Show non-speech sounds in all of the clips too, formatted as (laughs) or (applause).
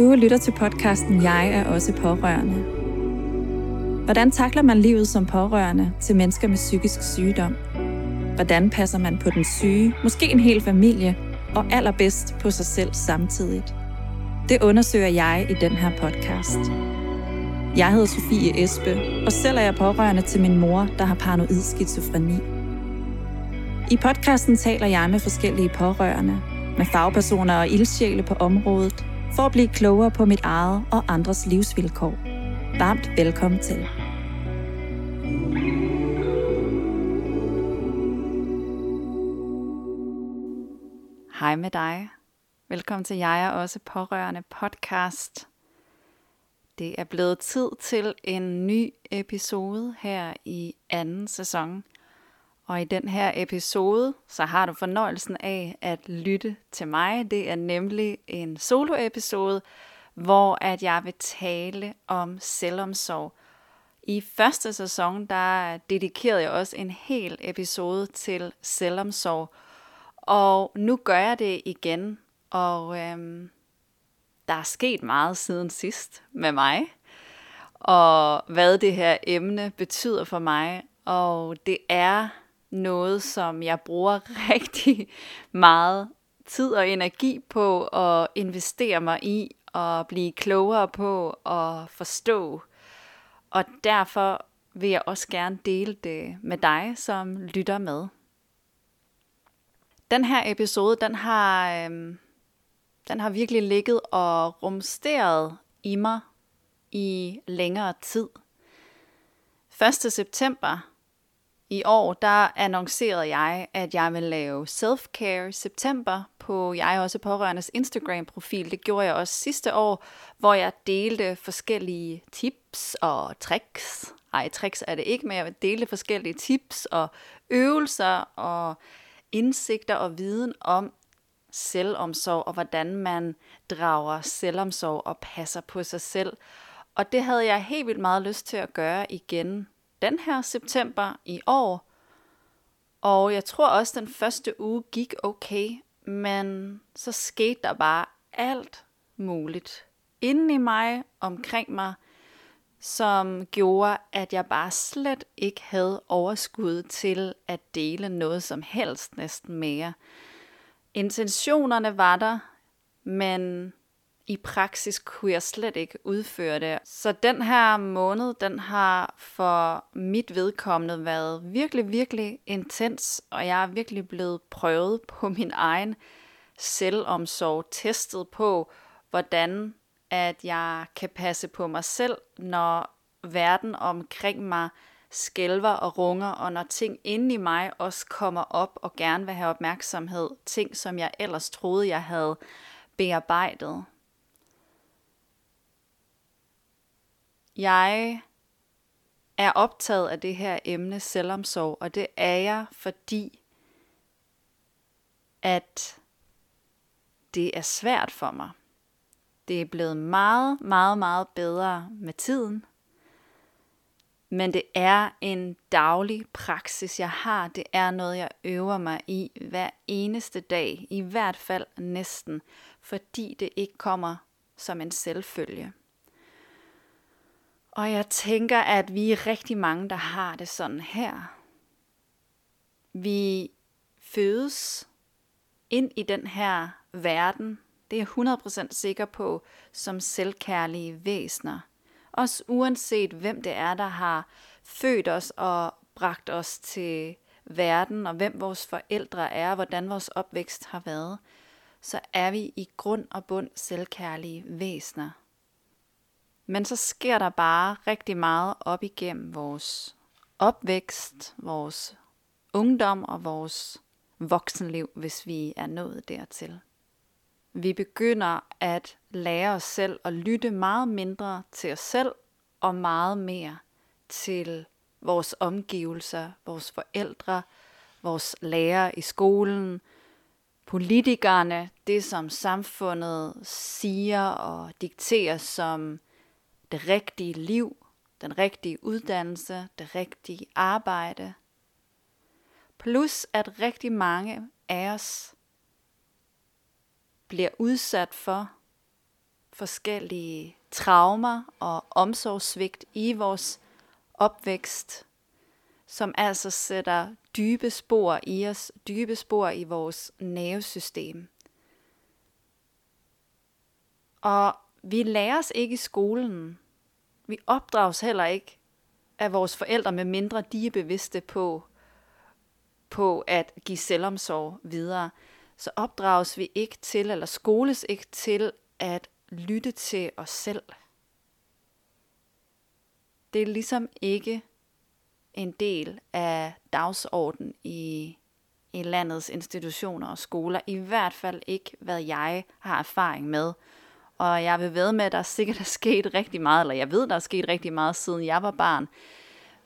Du lytter til podcasten Jeg er også pårørende. Hvordan takler man livet som pårørende til mennesker med psykisk sygdom? Hvordan passer man på den syge, måske en hel familie, og allerbedst på sig selv samtidigt? Det undersøger jeg i den her podcast. Jeg hedder Sofie Espe, og selv er jeg pårørende til min mor, der har paranoid skizofreni. I podcasten taler jeg med forskellige pårørende, med fagpersoner og ildsjæle på området, for at blive klogere på mit eget og andres livsvilkår. Varmt velkommen til. Hej med dig. Velkommen til Jeg er også pårørende podcast. Det er blevet tid til en ny episode her i anden sæson. Og i den her episode, så har du fornøjelsen af at lytte til mig. Det er nemlig en solo-episode, hvor at jeg vil tale om selvomsorg. I første sæson, der dedikerede jeg også en hel episode til selvomsorg. Og nu gør jeg det igen, og øhm, der er sket meget siden sidst med mig, og hvad det her emne betyder for mig. Og det er noget, som jeg bruger (laughs) rigtig meget tid og energi på at investere mig i og blive klogere på og forstå. Og derfor vil jeg også gerne dele det med dig, som lytter med. Den her episode, den har, øhm, den har virkelig ligget og rumsteret i mig i længere tid. 1. september i år, der annoncerede jeg, at jeg vil lave self-care september på jeg også pårørendes Instagram-profil. Det gjorde jeg også sidste år, hvor jeg delte forskellige tips og tricks. Ej, tricks er det ikke, men jeg vil dele forskellige tips og øvelser og indsigter og viden om selvomsorg og hvordan man drager selvomsorg og passer på sig selv. Og det havde jeg helt vildt meget lyst til at gøre igen den her september i år. Og jeg tror også, den første uge gik okay, men så skete der bare alt muligt inden i mig, omkring mig, som gjorde, at jeg bare slet ikke havde overskud til at dele noget som helst næsten mere. Intentionerne var der, men i praksis kunne jeg slet ikke udføre det. Så den her måned, den har for mit vedkommende været virkelig, virkelig intens, og jeg er virkelig blevet prøvet (laughs) på min egen selvomsorg, testet på, hvordan at jeg kan passe på mig selv, når verden omkring mig skælver og runger, og når ting inde i mig også kommer op og gerne vil have opmærksomhed, ting som jeg ellers troede, jeg havde bearbejdet. Jeg er optaget af det her emne selvomsorg, og det er jeg, fordi at det er svært for mig. Det er blevet meget, meget, meget bedre med tiden. Men det er en daglig praksis, jeg har. Det er noget, jeg øver mig i hver eneste dag. I hvert fald næsten. Fordi det ikke kommer som en selvfølge. Og jeg tænker, at vi er rigtig mange, der har det sådan her. Vi fødes ind i den her verden, det er jeg 100% sikker på, som selvkærlige væsner. Også uanset hvem det er, der har født os og bragt os til verden, og hvem vores forældre er, og hvordan vores opvækst har været, så er vi i grund og bund selvkærlige væsner. Men så sker der bare rigtig meget op igennem vores opvækst, vores ungdom og vores voksenliv, hvis vi er nået dertil. Vi begynder at lære os selv at lytte meget mindre til os selv og meget mere til vores omgivelser, vores forældre, vores lærere i skolen, politikerne, det som samfundet siger og dikterer som det rigtige liv, den rigtige uddannelse, det rigtige arbejde. Plus at rigtig mange af os bliver udsat for forskellige traumer og omsorgssvigt i vores opvækst, som altså sætter dybe spor i os, dybe spor i vores nervesystem. Og vi lærer os ikke i skolen. Vi opdrages heller ikke af vores forældre, med mindre de er bevidste på, på at give selvomsorg videre. Så opdrages vi ikke til, eller skoles ikke til at lytte til os selv. Det er ligesom ikke en del af dagsordenen i, i landets institutioner og skoler. I hvert fald ikke, hvad jeg har erfaring med. Og jeg vil ved med, at der sikkert er sket rigtig meget, eller jeg ved, der er sket rigtig meget, siden jeg var barn.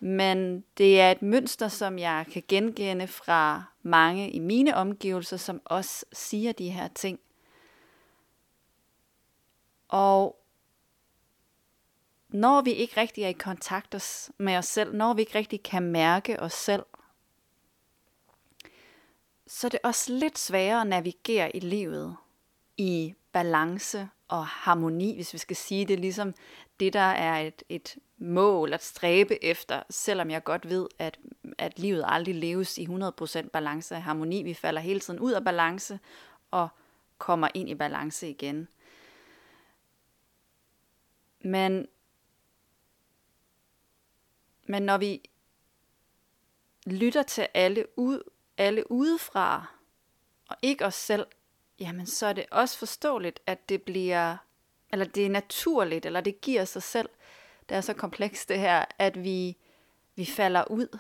Men det er et mønster, som jeg kan genkende fra mange i mine omgivelser, som også siger de her ting. Og når vi ikke rigtig er i kontakt med os selv, når vi ikke rigtig kan mærke os selv, så er det også lidt sværere at navigere i livet i balance og harmoni, hvis vi skal sige det, ligesom det, der er et, et mål at stræbe efter, selvom jeg godt ved, at, at livet aldrig leves i 100% balance og harmoni. Vi falder hele tiden ud af balance og kommer ind i balance igen. Men, men når vi lytter til alle, ud, alle udefra, og ikke os selv, jamen så er det også forståeligt, at det bliver, eller det er naturligt, eller det giver sig selv. Det er så komplekst det her, at vi, vi falder ud,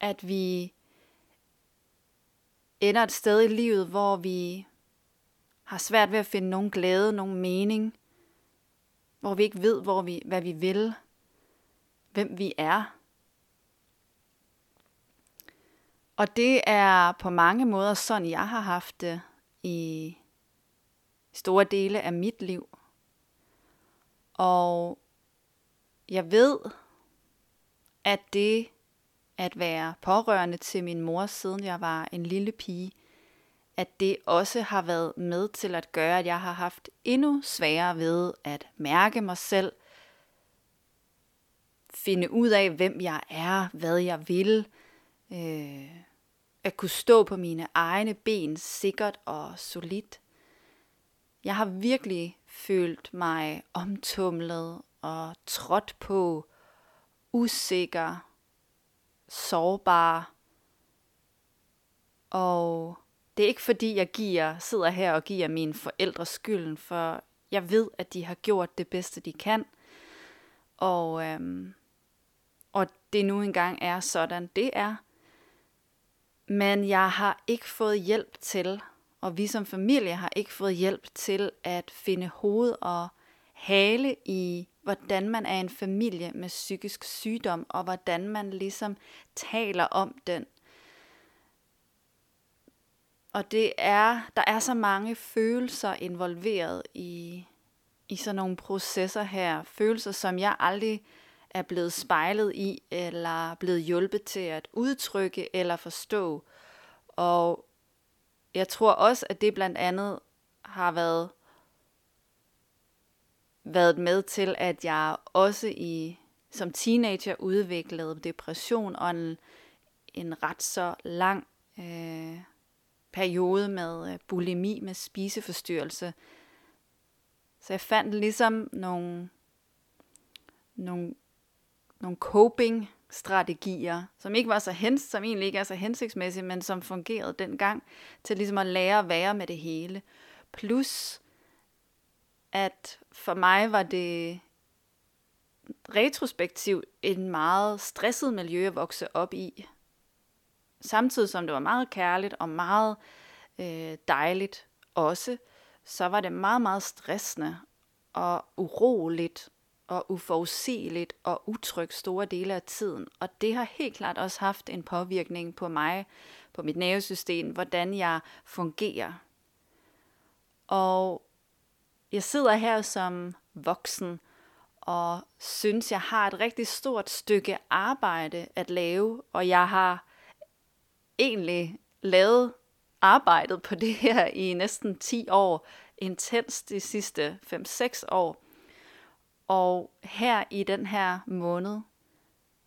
at vi ender et sted i livet, hvor vi har svært ved at finde nogen glæde, nogen mening, hvor vi ikke ved, hvor vi, hvad vi vil, hvem vi er. Og det er på mange måder sådan, jeg har haft det i store dele af mit liv. Og jeg ved, at det at være pårørende til min mor, siden jeg var en lille pige, at det også har været med til at gøre, at jeg har haft endnu sværere ved at mærke mig selv, finde ud af, hvem jeg er, hvad jeg vil, øh, at kunne stå på mine egne ben sikkert og solidt. Jeg har virkelig følt mig omtumlet og trådt på, usikker, sårbar. Og det er ikke fordi, jeg giver, sidder her og giver mine forældre skylden, for jeg ved, at de har gjort det bedste, de kan. Og, øhm, og det nu engang er sådan, det er. Men jeg har ikke fået hjælp til, og vi som familie har ikke fået hjælp til at finde hoved og hale i, hvordan man er en familie med psykisk sygdom, og hvordan man ligesom taler om den. Og det er, der er så mange følelser involveret i, i sådan nogle processer her. Følelser, som jeg aldrig er blevet spejlet i, eller blevet hjulpet til at udtrykke eller forstå. Og jeg tror også, at det blandt andet har været, været med til, at jeg også i som teenager udviklede depression og en, en ret så lang øh, periode med øh, bulimi, med spiseforstyrrelse. Så jeg fandt ligesom nogle, nogle, nogle coping strategier, som ikke var så hens, som egentlig ikke er så hensigtsmæssige, men som fungerede dengang til ligesom at lære at være med det hele. Plus, at for mig var det retrospektivt en meget stresset miljø at vokse op i. Samtidig som det var meget kærligt og meget øh, dejligt også, så var det meget, meget stressende og uroligt og uforudsigeligt og utrygt store dele af tiden. Og det har helt klart også haft en påvirkning på mig, på mit nervesystem, hvordan jeg fungerer. Og jeg sidder her som voksen og synes, jeg har et rigtig stort stykke arbejde at lave, og jeg har egentlig lavet arbejdet på det her i næsten 10 år, intens de sidste 5-6 år. Og her i den her måned,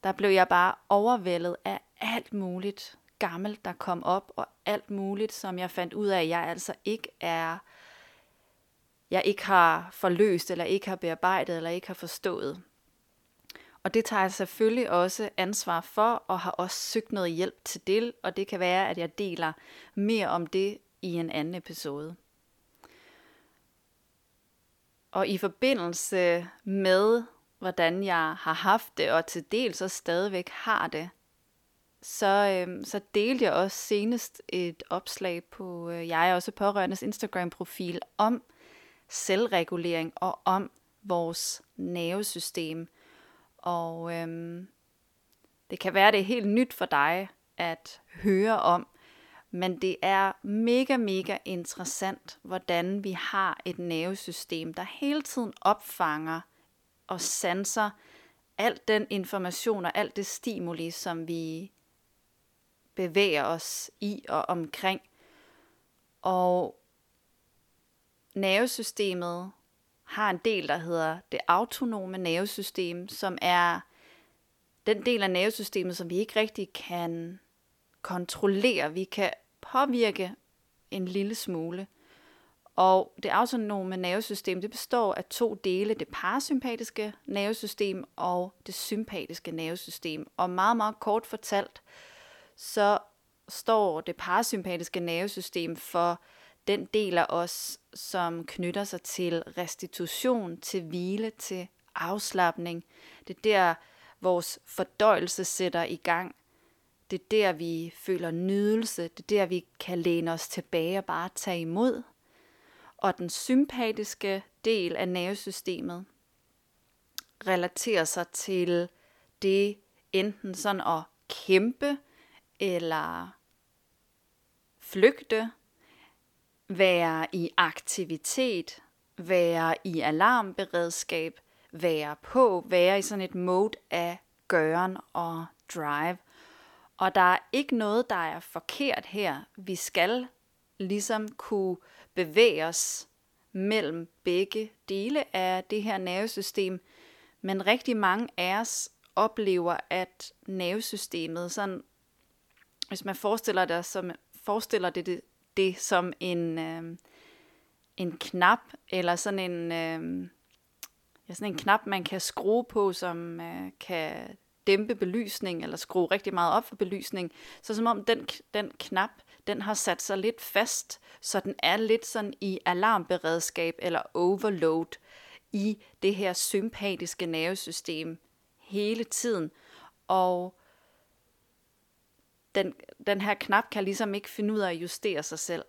der blev jeg bare overvældet af alt muligt gammelt, der kom op, og alt muligt, som jeg fandt ud af, at jeg altså ikke er, jeg ikke har forløst, eller ikke har bearbejdet, eller ikke har forstået. Og det tager jeg selvfølgelig også ansvar for, og har også søgt noget hjælp til det, og det kan være, at jeg deler mere om det i en anden episode. Og i forbindelse med, hvordan jeg har haft det, og til dels og stadigvæk har det, så, øh, så delte jeg også senest et opslag på øh, jeg er også pårørendes Instagram-profil om selvregulering og om vores nervesystem. Og øh, det kan være, det er helt nyt for dig at høre om, men det er mega, mega interessant, hvordan vi har et nervesystem, der hele tiden opfanger og sanser alt den information og alt det stimuli, som vi bevæger os i og omkring. Og nervesystemet har en del, der hedder det autonome nervesystem, som er den del af nervesystemet, som vi ikke rigtig kan kontrollere. Vi kan påvirke en lille smule. Og det autonome nervesystem, det består af to dele, det parasympatiske nervesystem og det sympatiske nervesystem. Og meget, meget kort fortalt, så står det parasympatiske nervesystem for den del af os, som knytter sig til restitution, til hvile, til afslappning. Det er der, vores fordøjelse sætter i gang. Det er der, vi føler nydelse. Det er der, vi kan læne os tilbage og bare tage imod. Og den sympatiske del af nervesystemet relaterer sig til det enten sådan at kæmpe, eller flygte, være i aktivitet, være i alarmberedskab, være på, være i sådan et mode af gøren og drive. Og der er ikke noget, der er forkert her. Vi skal ligesom kunne bevæge os mellem begge dele af det her nervesystem. Men rigtig mange af os oplever, at nervesystemet sådan hvis man forestiller det som, forestiller det, det, det som en, øh, en knap, eller sådan en, øh, ja, sådan en knap, man kan skrue på, som øh, kan dæmpe belysning, eller skrue rigtig meget op for belysning. Så som om den, den knap, den har sat sig lidt fast, så den er lidt sådan i alarmberedskab eller overload i det her sympatiske nervesystem hele tiden. Og den, den her knap kan ligesom ikke finde ud af at justere sig selv.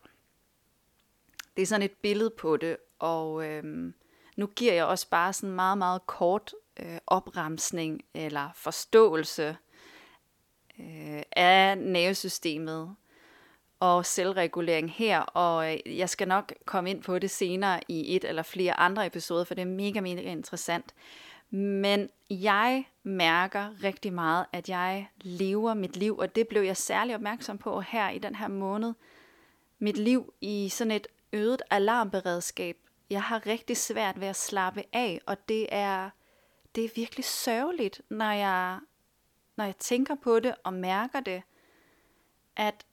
Det er sådan et billede på det, og øhm, nu giver jeg også bare sådan meget, meget kort øh, opremsning eller forståelse øh, af nervesystemet og selvregulering her, og øh, jeg skal nok komme ind på det senere i et eller flere andre episoder, for det er mega, mega interessant. Men jeg mærker rigtig meget, at jeg lever mit liv, og det blev jeg særlig opmærksom på her i den her måned. Mit liv i sådan et øget alarmberedskab. Jeg har rigtig svært ved at slappe af, og det er, det er virkelig sørgeligt, når jeg, når jeg tænker på det og mærker det, at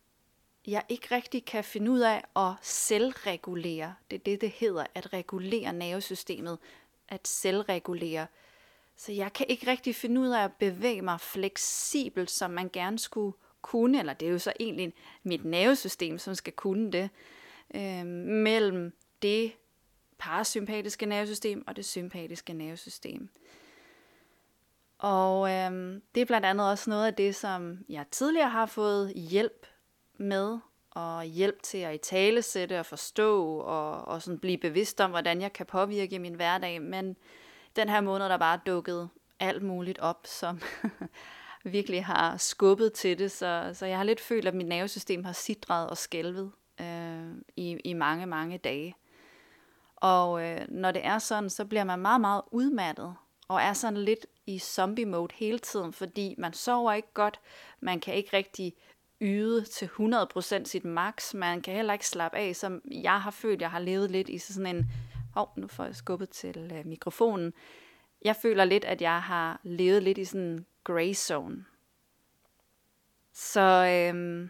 jeg ikke rigtig kan finde ud af at selvregulere. Det er det, det hedder, at regulere nervesystemet, at selvregulere. Så jeg kan ikke rigtig finde ud af at bevæge mig fleksibelt, som man gerne skulle kunne, eller det er jo så egentlig mit nervesystem, som skal kunne det, øh, mellem det parasympatiske nervesystem og det sympatiske nervesystem. Og øh, det er blandt andet også noget af det, som jeg tidligere har fået hjælp med, og hjælp til at i tale sætte og forstå, og, og sådan blive bevidst om, hvordan jeg kan påvirke min hverdag. Men den her måned der bare dukket alt muligt op, som (laughs) virkelig har skubbet til det, så, så jeg har lidt følt, at mit nervesystem har sidret og skælvet øh, i, i mange, mange dage. Og øh, når det er sådan, så bliver man meget, meget udmattet, og er sådan lidt i zombie mode hele tiden, fordi man sover ikke godt, man kan ikke rigtig yde til 100% sit max. Man kan heller ikke slappe af, som jeg har følt, jeg har levet lidt i sådan en... Åh, oh, nu får jeg skubbet til øh, mikrofonen. Jeg føler lidt, at jeg har levet lidt i sådan en gray zone. Så øhm,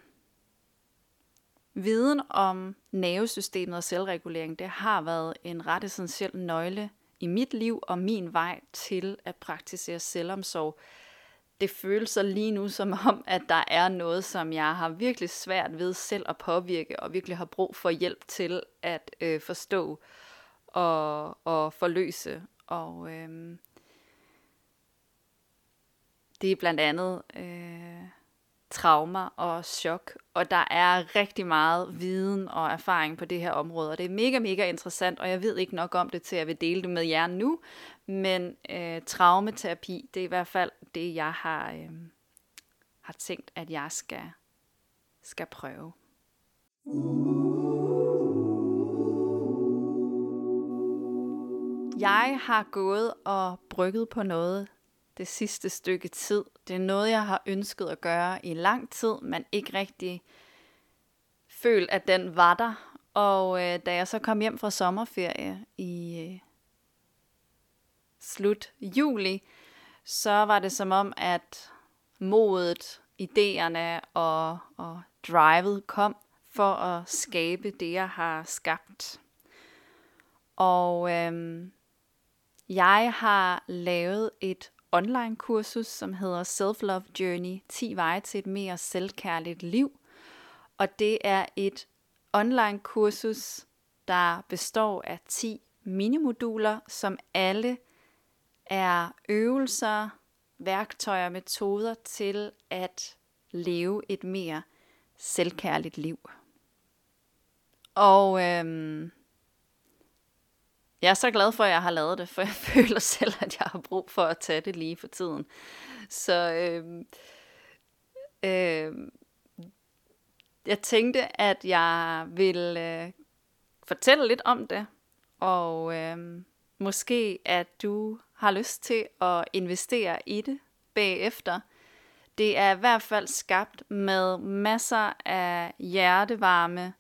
viden om nervesystemet og selvregulering, det har været en ret essentiel nøgle i mit liv og min vej til at praktisere selvomsorg. Det føles så lige nu som om, at der er noget, som jeg har virkelig svært ved selv at påvirke, og virkelig har brug for hjælp til at øh, forstå og, og forløse. Og øh, det er blandt andet øh, traumer og chok, og der er rigtig meget viden og erfaring på det her område, og det er mega, mega interessant, og jeg ved ikke nok om det til, at jeg vil dele det med jer nu, men øh, traumaterapi, det er i hvert fald det, jeg har, øh, har tænkt, at jeg skal, skal prøve. Jeg har gået og brygget på noget det sidste stykke tid. Det er noget, jeg har ønsket at gøre i lang tid, men ikke rigtig følt, at den var der. Og øh, da jeg så kom hjem fra sommerferie i øh, slut juli, så var det som om, at modet, idéerne og, og drivet kom for at skabe det, jeg har skabt. Og øhm, jeg har lavet et online kursus, som hedder Self-Love Journey, 10 veje til et mere selvkærligt liv. Og det er et online kursus, der består af 10 minimoduler, som alle er øvelser, værktøjer og metoder til at leve et mere selvkærligt liv. Og øhm, jeg er så glad for, at jeg har lavet det, for jeg (laughs) føler selv, at jeg har brug for at tage det lige for tiden. Så øh, øh, jeg tænkte, at jeg vil øh, fortælle lidt om det, og øh, måske at du har lyst til at investere i det bagefter. Det er i hvert fald skabt med masser af hjertevarme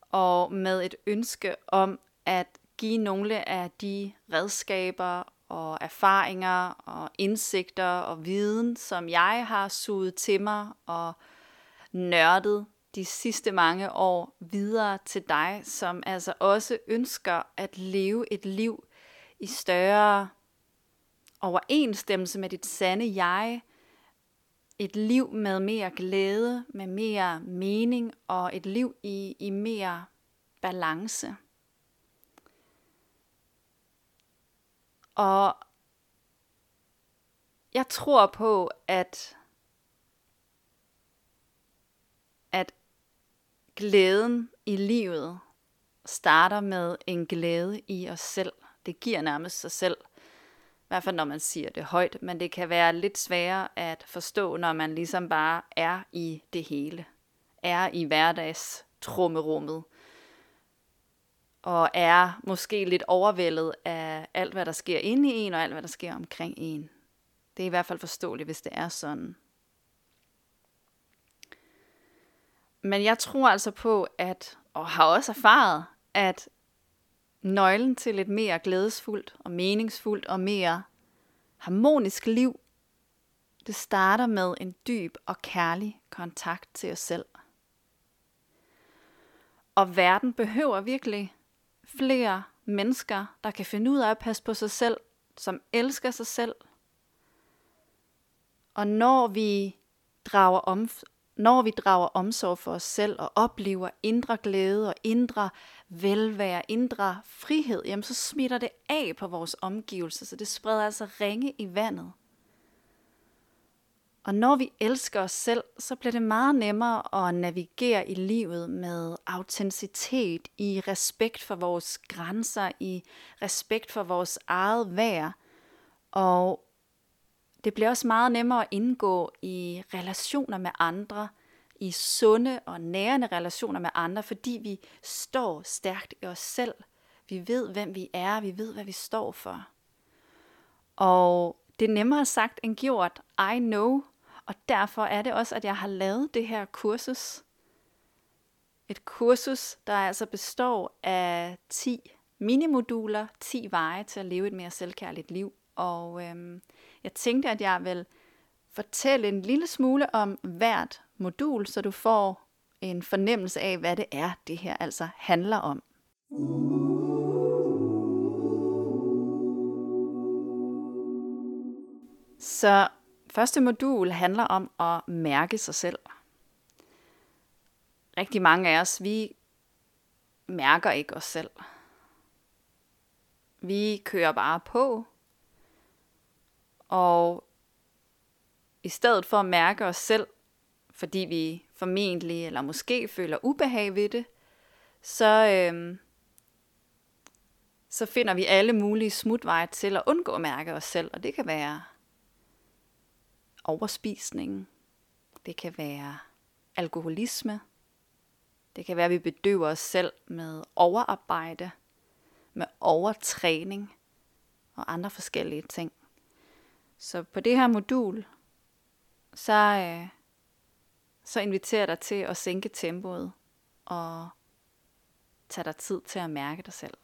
og med et ønske om at give nogle af de redskaber og erfaringer og indsigter og viden, som jeg har suget til mig og nørdet de sidste mange år videre til dig, som altså også ønsker at leve et liv i større overensstemmelse med dit sande jeg, et liv med mere glæde, med mere mening og et liv i, i mere balance. Og jeg tror på, at, at glæden i livet starter med en glæde i os selv. Det giver nærmest sig selv. I hvert fald når man siger det højt, men det kan være lidt sværere at forstå, når man ligesom bare er i det hele. Er i hverdags trummerummet og er måske lidt overvældet af alt, hvad der sker inde i en, og alt, hvad der sker omkring en. Det er i hvert fald forståeligt, hvis det er sådan. Men jeg tror altså på, at, og har også erfaret, at nøglen til et mere glædesfuldt og meningsfuldt og mere harmonisk liv, det starter med en dyb og kærlig kontakt til os selv. Og verden behøver virkelig flere mennesker, der kan finde ud af at passe på sig selv, som elsker sig selv. Og når vi drager, om, når vi drager omsorg for os selv og oplever indre glæde og indre velvære, indre frihed, jamen så smitter det af på vores omgivelser, så det spreder altså ringe i vandet. Og når vi elsker os selv, så bliver det meget nemmere at navigere i livet med autenticitet, i respekt for vores grænser, i respekt for vores eget værd. Og det bliver også meget nemmere at indgå i relationer med andre, i sunde og nærende relationer med andre, fordi vi står stærkt i os selv. Vi ved, hvem vi er, vi ved, hvad vi står for. Og det er nemmere sagt end gjort. I know og derfor er det også, at jeg har lavet det her kursus. Et kursus, der altså består af 10 minimoduler, 10 veje til at leve et mere selvkærligt liv. Og øhm, jeg tænkte, at jeg vil fortælle en lille smule om hvert modul, så du får en fornemmelse af, hvad det er, det her altså handler om. Så første modul handler om at mærke sig selv. Rigtig mange af os, vi mærker ikke os selv. Vi kører bare på, og i stedet for at mærke os selv, fordi vi formentlig eller måske føler ubehag ved det, så, øhm, så finder vi alle mulige smutveje til at undgå at mærke os selv. Og det kan være overspisning, det kan være alkoholisme, det kan være, at vi bedøver os selv med overarbejde, med overtræning og andre forskellige ting. Så på det her modul, så, øh, så inviterer jeg dig til at sænke tempoet og tage dig tid til at mærke dig selv.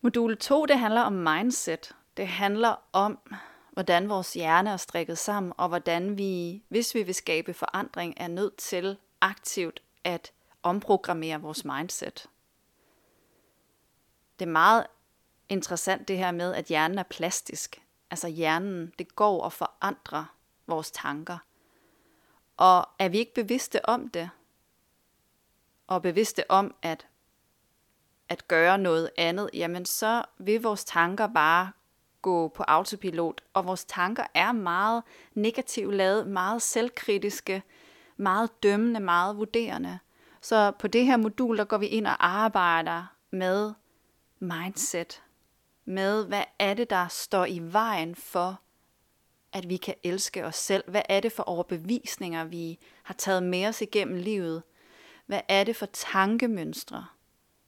Modul 2, det handler om mindset. Det handler om, hvordan vores hjerne er strikket sammen, og hvordan vi, hvis vi vil skabe forandring, er nødt til aktivt at omprogrammere vores mindset. Det er meget interessant det her med, at hjernen er plastisk. Altså hjernen, det går og forandrer vores tanker. Og er vi ikke bevidste om det, og bevidste om at, at gøre noget andet, jamen så vil vores tanker bare gå på autopilot, og vores tanker er meget negativt lavet, meget selvkritiske, meget dømmende, meget vurderende. Så på det her modul, der går vi ind og arbejder med mindset, med hvad er det, der står i vejen for, at vi kan elske os selv? Hvad er det for overbevisninger, vi har taget med os igennem livet? Hvad er det for tankemønstre,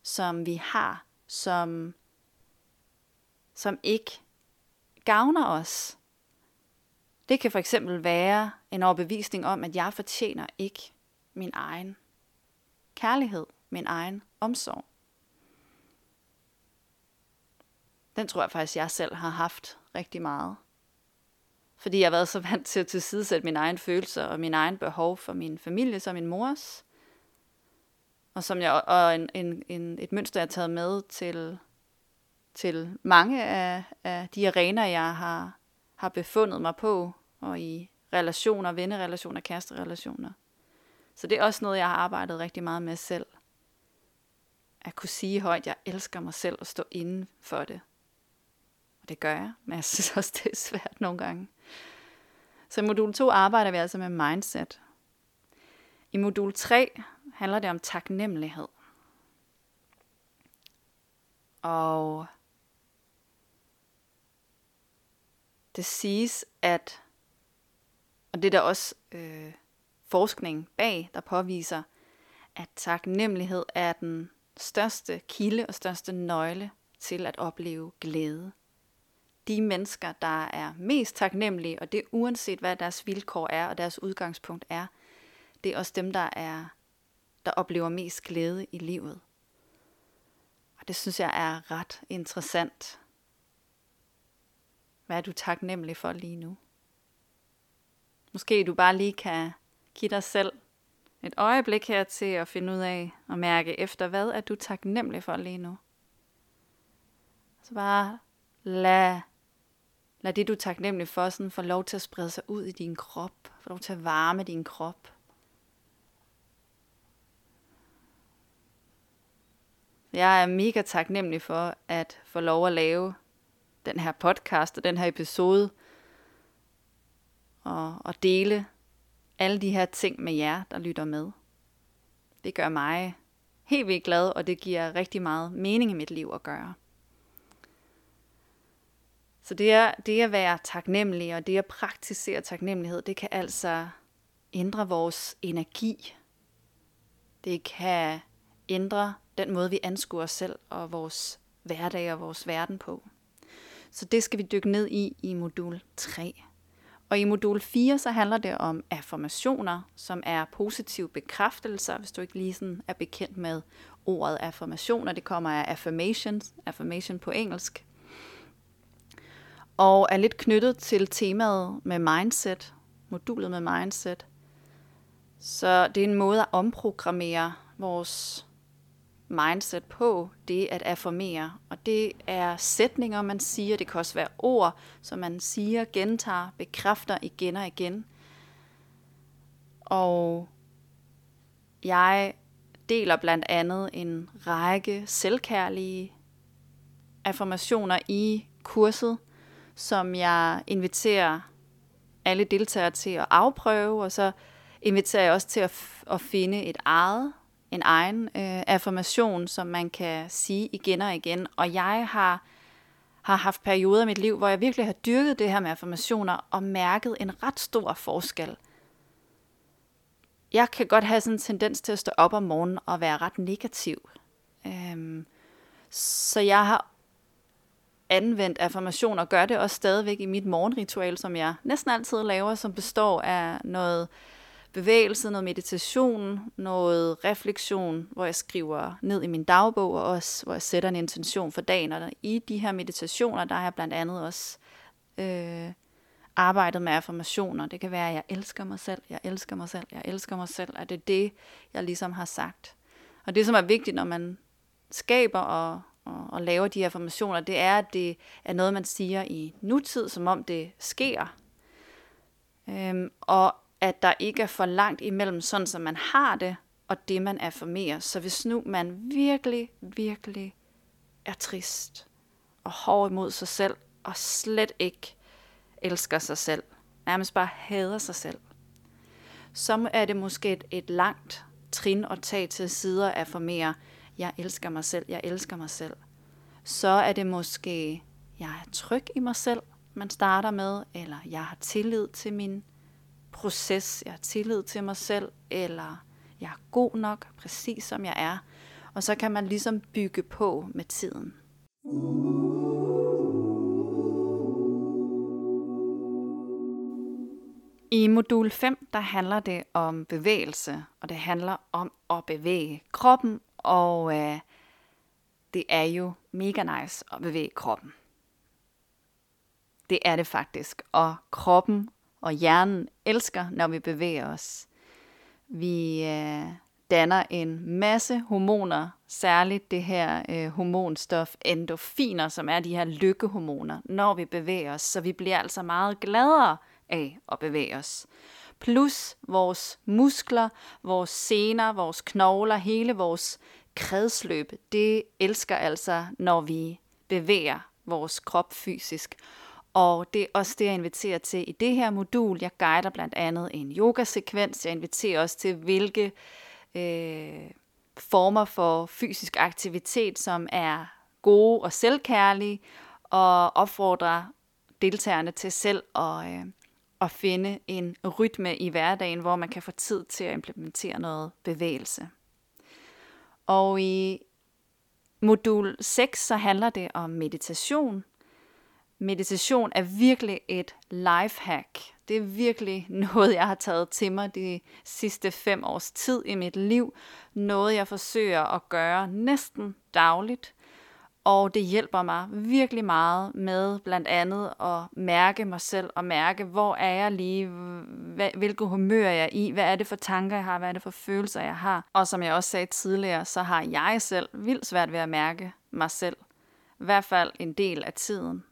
som vi har, som, som ikke gavner os? Det kan for eksempel være en overbevisning om, at jeg fortjener ikke min egen kærlighed, min egen omsorg. Den tror jeg faktisk, jeg selv har haft rigtig meget. Fordi jeg har været så (laughs) vant til at tilsidesætte mine egne følelser og mine egne behov for min familie som min mors. Og, som jeg, og en, en, en, et mønster, jeg har taget med til, til mange af, af de arenaer, jeg har, har befundet mig på, og i relationer, vennerelationer, kæresterelationer. Så det er også noget, jeg har arbejdet rigtig meget med selv. At kunne sige højt, at jeg elsker mig selv og stå inden for det. Og det gør jeg, men jeg (laughs) synes også, det er svært nogle gange. Så i modul 2 arbejder vi altså med mindset. I modul 3 handler det om taknemmelighed. Og det siges, at, og det er der også øh, forskning bag, der påviser, at taknemmelighed er den største kilde og største nøgle til at opleve glæde de mennesker, der er mest taknemmelige, og det er uanset hvad deres vilkår er og deres udgangspunkt er, det er også dem, der er der oplever mest glæde i livet. Og det synes jeg er ret interessant. Hvad er du taknemmelig for lige nu? Måske du bare lige kan give dig selv et øjeblik her til at finde ud af og mærke efter, hvad er du taknemmelig for lige nu? Så bare lad Lad det, du er taknemmelig for, sådan få lov til at sprede sig ud i din krop. Få lov til at varme din krop. Jeg er mega taknemmelig for at få lov at lave den her podcast og den her episode. Og, og dele alle de her ting med jer, der lytter med. Det gør mig helt vildt glad, og det giver rigtig meget mening i mit liv at gøre. Så det, er, det at være taknemmelig og det at praktisere taknemmelighed, det kan altså ændre vores energi. Det kan ændre den måde, vi anskuer os selv og vores hverdag og vores verden på. Så det skal vi dykke ned i i modul 3. Og i modul 4, så handler det om affirmationer, som er positive bekræftelser, hvis du ikke lige sådan er bekendt med ordet affirmationer. Det kommer af affirmations, affirmation på engelsk. Og er lidt knyttet til temaet med mindset, modulet med mindset. Så det er en måde at omprogrammere vores mindset på, det at affirmere. Og det er sætninger, man siger. Det kan også være ord, som man siger, gentager, bekræfter igen og igen. Og jeg deler blandt andet en række selvkærlige affirmationer i kurset, som jeg inviterer alle deltagere til at afprøve, og så inviterer jeg også til at, at finde et eget en egen øh, affirmation, som man kan sige igen og igen. Og jeg har, har haft perioder i mit liv, hvor jeg virkelig har dyrket det her med affirmationer og mærket en ret stor forskel. Jeg kan godt have sådan en tendens til at stå op om morgenen og være ret negativ. Øhm, så jeg har anvendt affirmationer og gør det også stadigvæk i mit morgenritual, som jeg næsten altid laver, som består af noget øh, bevægelse, noget meditation, noget refleksion, hvor jeg skriver ned i min dagbog, og også hvor jeg sætter en intention for dagen. Og i de her meditationer, der har jeg blandt andet også øh, arbejdet med affirmationer. Det kan være, at jeg elsker mig selv, jeg elsker mig selv, jeg elsker mig selv, at det er det, jeg ligesom har sagt. Og det, som er vigtigt, når man skaber og, og, og laver de affirmationer, det er, at det er noget, man siger i nutid, som om det sker. Øhm, og at der ikke er for langt imellem sådan, som man har det, og det, man affirmerer. Så hvis nu man virkelig, virkelig er trist og hård imod sig selv, og slet ikke elsker sig selv, nærmest bare hader sig selv, så er det måske et, et langt trin at tage til sider af affirmere, jeg elsker mig selv, jeg elsker mig selv. Så er det måske, jeg er tryg i mig selv, man starter med, eller jeg har tillid til min proces, jeg har tillid til mig selv, eller jeg er god nok, præcis som jeg er. Og så kan man ligesom bygge på med tiden. I modul 5, der handler det om bevægelse, og det handler om at bevæge kroppen, og øh, det er jo mega nice at bevæge kroppen. Det er det faktisk, og kroppen og hjernen elsker, når vi bevæger os. Vi øh, danner en masse hormoner, særligt det her øh, hormonstof endorfiner, som er de her lykkehormoner, når vi bevæger os. Så vi bliver altså meget gladere af at bevæge os. Plus vores muskler, vores sener, vores knogler, hele vores kredsløb, det elsker altså, når vi bevæger vores krop fysisk. Og det er også det, jeg inviterer til i det her modul. Jeg guider blandt andet en yogasekvens. Jeg inviterer også til, hvilke øh, former for fysisk aktivitet, som er gode og selvkærlige, og opfordrer deltagerne til selv at, øh, at finde en rytme i hverdagen, hvor man kan få tid til at implementere noget bevægelse. Og i modul 6, så handler det om meditation, meditation er virkelig et lifehack. Det er virkelig (laughs) noget, jeg har taget til mig de sidste fem års tid i mit liv. Noget, jeg forsøger at gøre næsten dagligt. Og det hjælper mig virkelig meget med blandt andet at mærke mig selv og mærke, hvor er jeg lige, hvilket humør jeg er i, hvad er det for tanker, jeg har, hvad er det for følelser, jeg har. Og som jeg også sagde tidligere, så har jeg selv vildt svært ved at mærke mig selv. I hvert fald en del af tiden.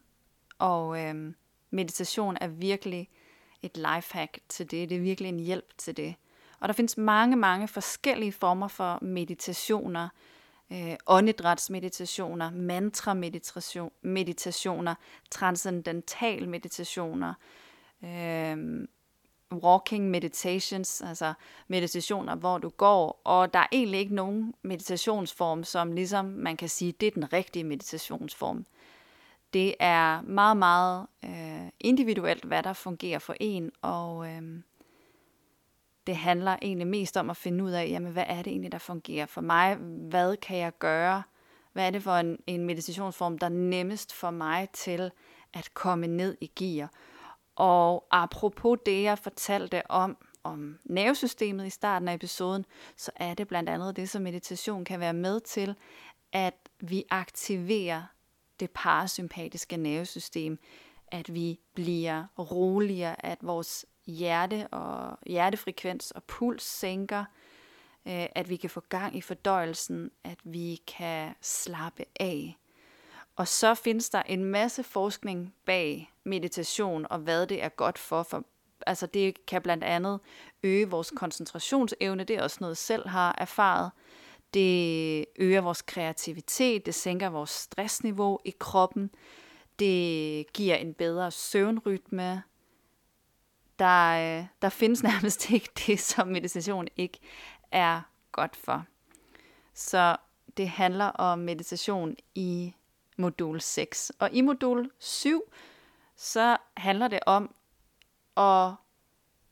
Og øh, meditation er virkelig et lifehack til det. Det er virkelig en hjælp til det. Og der findes mange, mange forskellige former for meditationer. Øh, åndedrætsmeditationer, mantra-meditationer, meditationer, transcendental meditationer, øh, walking meditations, altså meditationer, hvor du går, og der er egentlig ikke nogen meditationsform, som ligesom man kan sige, det er den rigtige meditationsform. Det er meget, meget øh, individuelt, hvad der fungerer for en, og øh, det handler egentlig mest om at finde ud af, jamen, hvad er det egentlig, der fungerer for mig? Hvad kan jeg gøre? Hvad er det for en, en meditationsform, der er nemmest for mig til at komme ned i gear? Og apropos det, jeg fortalte om, om nervesystemet i starten af episoden, så er det blandt andet det, som meditation kan være med til, at vi aktiverer det parasympatiske nervesystem, at vi bliver roligere, at vores hjerte og hjertefrekvens og puls sænker, øh, at vi kan få gang i fordøjelsen, at vi kan slappe af. Og så findes der en masse forskning bag meditation og hvad det er godt for. for altså det kan blandt andet øge vores koncentrationsevne, det er også noget selv har erfaret. Det øger vores kreativitet, det sænker vores stressniveau i kroppen, det giver en bedre søvnrytme. Der, øh, der findes (laughs) nærmest ikke det, som meditation ikke er godt for. Så det handler om meditation i modul 6. Og i modul 7, så handler det om at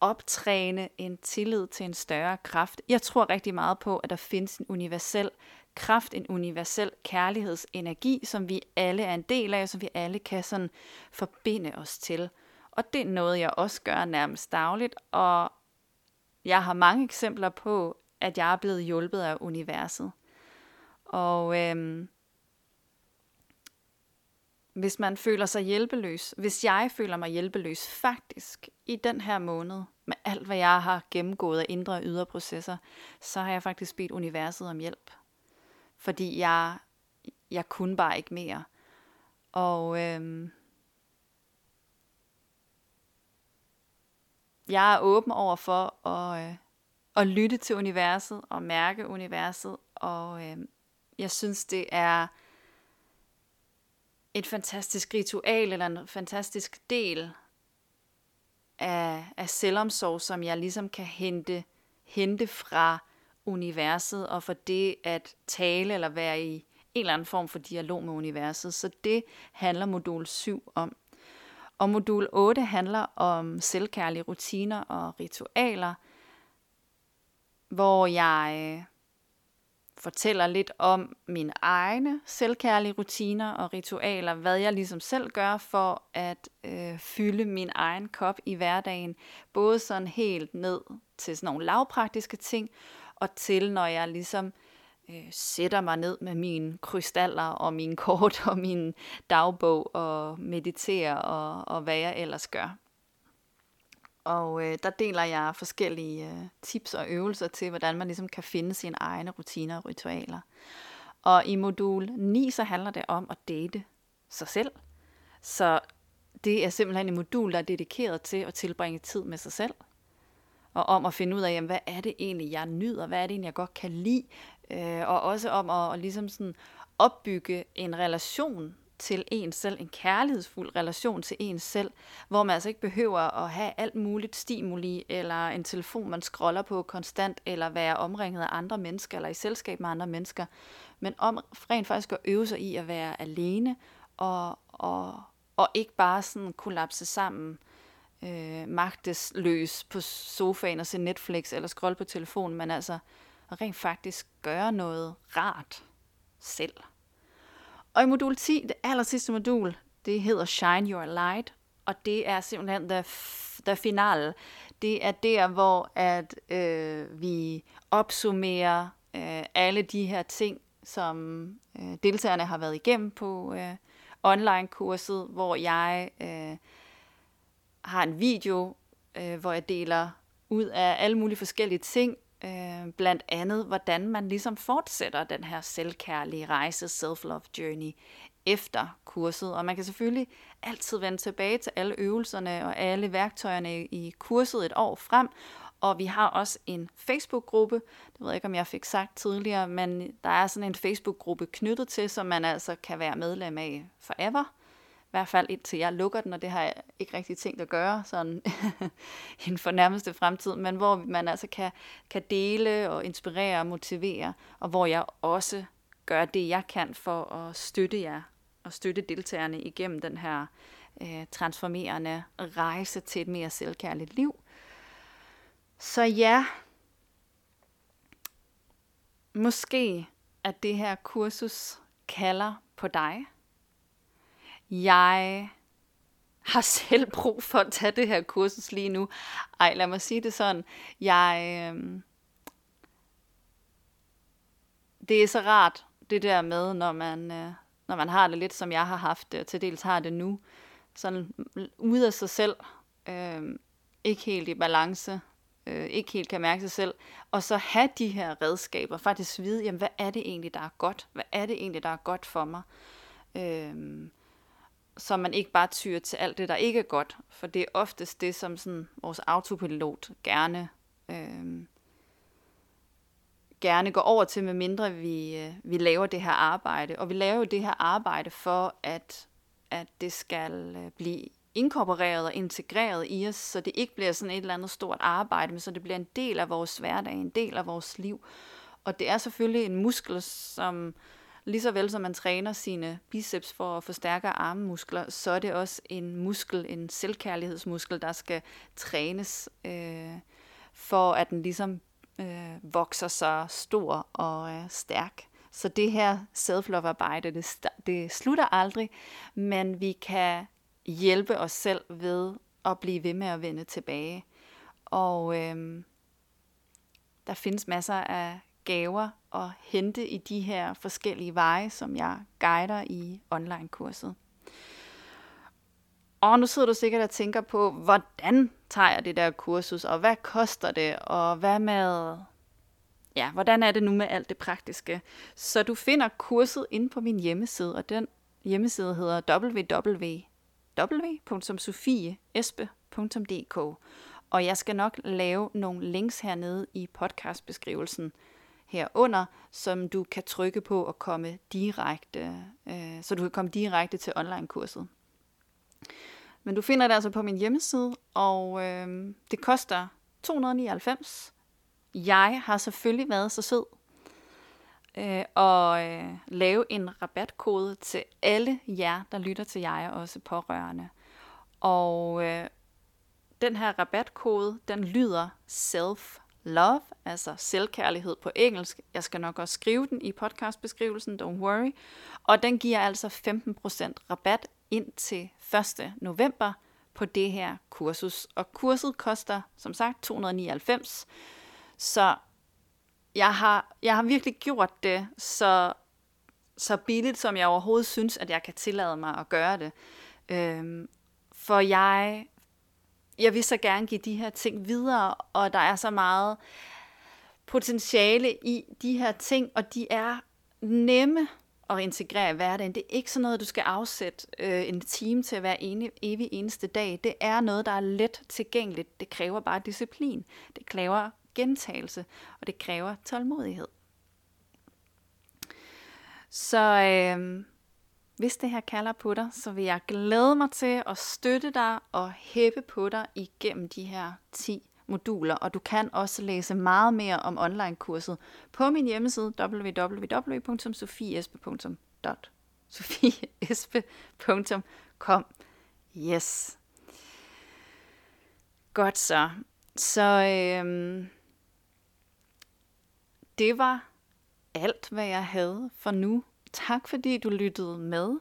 optræne en tillid til en større kraft. Jeg tror rigtig meget på, at der findes en universel kraft, en universel kærlighedsenergi, som vi alle er en del af, som vi alle kan sådan forbinde os til. Og det er noget, jeg også gør nærmest dagligt, og jeg har mange eksempler på, at jeg er blevet hjulpet af universet. Og øhm, hvis man føler sig hjælpeløs, hvis jeg føler mig hjælpeløs faktisk i den her måned, med alt hvad jeg har gennemgået af indre og ydre processer, så har jeg faktisk bedt universet om hjælp. Fordi jeg, jeg kunne bare ikke mere. Og øhm, jeg er åben over for at, øh, at lytte til universet og mærke universet. Og øh, jeg synes, det er et fantastisk ritual eller en fantastisk del af, af selvomsorg, som jeg ligesom kan hente, hente fra universet, og for det at tale eller være i en eller anden form for dialog med universet. Så det handler modul 7 om. Og modul 8 handler om selvkærlige rutiner og ritualer, hvor jeg øh, fortæller lidt om mine egne selvkærlige rutiner og ritualer, hvad jeg ligesom selv gør for at øh, fylde min egen kop i hverdagen, både sådan helt ned til sådan nogle lavpraktiske ting, og til når jeg ligesom øh, sætter mig ned med mine krystaller og mine kort og min dagbog og mediterer og, og hvad jeg ellers gør. Og øh, der deler jeg forskellige øh, tips og øvelser til, hvordan man ligesom kan finde sine egne rutiner og ritualer. Og i modul 9, så handler det om at date sig selv. Så det er simpelthen et modul, der er dedikeret til at tilbringe tid med sig selv. Og om at finde ud af, jamen, hvad er det egentlig, jeg nyder? Hvad er det egentlig, jeg godt kan lide? Øh, og også om at, at ligesom sådan opbygge en relation til en selv, en kærlighedsfuld relation til en selv, hvor man altså ikke behøver at have alt muligt stimuli, eller en telefon, man scroller på konstant, eller være omringet af andre mennesker, eller i selskab med andre mennesker, men om rent faktisk at øve sig i at være alene, og, og, og ikke bare sådan kollapse sammen, øh, magtesløs på sofaen og se Netflix, eller scrolle på telefonen, men altså rent faktisk gøre noget rart selv. Og i modul 10, det aller sidste modul, det hedder Shine Your Light, og det er simpelthen the, the finale. Det er der, hvor at øh, vi opsummerer øh, alle de her ting, som øh, deltagerne har været igennem på øh, online-kurset, hvor jeg øh, har en video, øh, hvor jeg deler ud af alle mulige forskellige ting, Øh, blandt andet, hvordan man ligesom fortsætter den her selvkærlige rejse, self-love journey, efter kurset. Og man kan selvfølgelig altid vende tilbage til alle øvelserne og alle værktøjerne i kurset et år frem. Og vi har også en Facebook-gruppe, det ved jeg ikke, om jeg fik sagt tidligere, men der er sådan en Facebook-gruppe knyttet til, som man altså kan være medlem af forever i hvert fald indtil jeg lukker den, og det har jeg ikke rigtig tænkt at gøre sådan (laughs) inden for nærmeste fremtid, men hvor man altså kan, kan dele og inspirere og motivere, og hvor jeg også gør det, jeg kan for at støtte jer og støtte deltagerne igennem den her øh, transformerende rejse til et mere selvkærligt liv. Så ja, måske at det her kursus kalder på dig. Jeg har (laughs) selv brug for at tage det her kursus lige nu. Ej, lad mig sige det sådan. Jeg, øh, det er så rart, det der med, når man, øh, når man har det lidt, som jeg har haft det, og til dels har det nu. Sådan ude af sig selv. Øh, ikke helt i balance øh, ikke helt kan mærke sig selv, og så have de her redskaber, faktisk vide, jamen, hvad er det egentlig, der er godt? Hvad er det egentlig, der er godt for mig? Øh, så man ikke bare tyrer til alt det, der ikke er godt, for det er oftest det, som sådan vores autopilot gerne, øh, gerne går over til, med mindre vi, øh, vi laver det her arbejde. Og vi laver jo det her arbejde for, at, at det skal øh, blive inkorporeret og integreret i os, så det ikke bliver sådan et eller andet stort arbejde, men så det bliver en del af vores hverdag, en del af vores liv. Og det er selvfølgelig en muskel, som lige så vel som man træner sine biceps for at forstærke armmuskler, så er det også en muskel, en selvkærlighedsmuskel, der skal trænes, øh, for at den ligesom øh, vokser sig stor og øh, stærk. Så det her self-love-arbejde, det, det slutter aldrig, men vi kan hjælpe os selv ved at blive ved med at vende tilbage. Og øh, der findes masser af gaver at hente i de her forskellige veje, som jeg guider i online-kurset. Og nu sidder du sikkert og tænker på, hvordan tager jeg det der kursus, og hvad koster det, og hvad med, ja, hvordan er det nu med alt det praktiske. Så du finder kurset inde på min hjemmeside, og den hjemmeside hedder www.sofieespe.dk og jeg skal nok lave nogle links hernede i podcastbeskrivelsen herunder, som du kan trykke på og komme direkte, øh, så du kan komme direkte til online-kurset. Men du finder det altså på min hjemmeside, og øh, det koster 299. Jeg har selvfølgelig været så sød øh, og øh, lave en rabatkode til alle jer, der lytter til jeg og også pårørende. Og øh, den her rabatkode, den lyder SELF love, altså selvkærlighed på engelsk. Jeg skal nok også skrive den i podcastbeskrivelsen, don't worry. Og den giver altså 15% rabat ind til 1. november på det her kursus. Og kurset koster, som sagt, 299. Så jeg har, jeg har virkelig gjort det så, så billigt, som jeg overhovedet synes, at jeg kan tillade mig at gøre det. Øhm, for jeg, jeg vil så gerne give de her ting videre, og der er så meget potentiale i de her ting, og de er nemme at integrere i hverdagen. Det er ikke sådan noget, du skal afsætte øh, en time til at være ene, evig eneste dag. Det er noget, der er let tilgængeligt. Det kræver bare disciplin. Det kræver gentagelse, og det kræver tålmodighed. Så øh, hvis det her kalder på dig, så vil jeg glæde mig til at støtte dig og hæppe på dig igennem de her 10 moduler, og du kan også læse meget mere om online-kurset på min hjemmeside www.sofiespe.com. Yes. Godt så. Så øhm, det var alt, hvad jeg havde for nu. Tak fordi du lyttede med.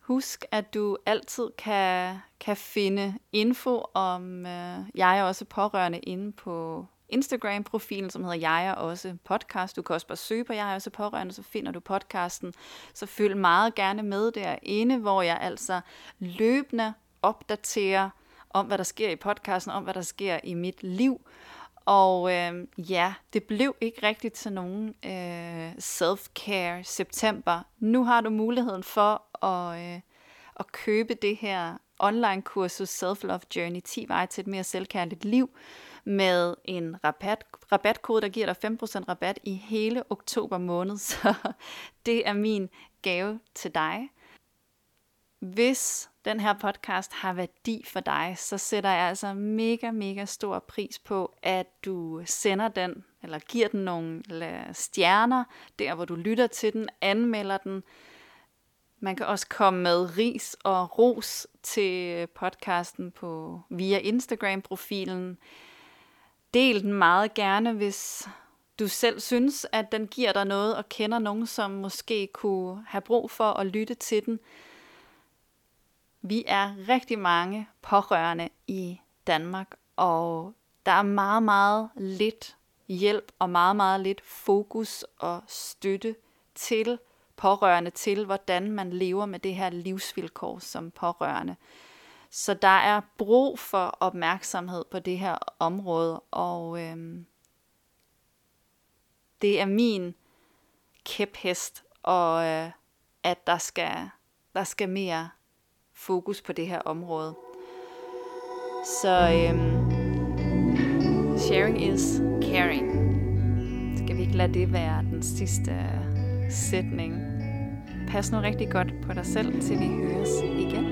Husk, at du altid kan, kan finde info om øh, jeg er også pårørende inde på Instagram-profilen, som hedder Jeg er også podcast. Du kan også bare søge på Jeg er også pårørende, så finder du podcasten. Så følg meget gerne med derinde, hvor jeg altså løbende opdaterer om, hvad der sker i podcasten, om hvad der sker i mit liv. Og øh, ja, det blev ikke rigtigt til nogen øh, self-care september. Nu har du muligheden for at, øh, at købe det her online-kursus Self-Love Journey 10 veje til et mere selvkærligt liv med en rabat, rabatkode, der giver dig 5% rabat i hele oktober måned. (laughs) Så det er min gave til dig. Hvis den her podcast har værdi for dig, så sætter jeg altså mega, mega stor pris på, at du sender den, eller giver den nogle stjerner, der hvor du lytter til den, anmelder den. Man kan også komme med ris og ros til podcasten på via Instagram-profilen. Del den meget gerne, hvis du selv synes, at den giver dig noget, og kender nogen, som måske kunne have brug for at lytte til den vi er rigtig mange pårørende i Danmark, og der er meget, meget lidt hjælp og meget, meget lidt fokus og støtte til pårørende til, hvordan man lever med det her livsvilkår som pårørende. Så der er brug for opmærksomhed på det her område, og øhm, det er min kæphest, og øh, at der skal, der skal mere fokus på det her område. Så øhm, sharing is caring. Skal vi ikke lade det være den sidste øh, sætning? Pas nu rigtig godt på dig selv, til vi høres igen.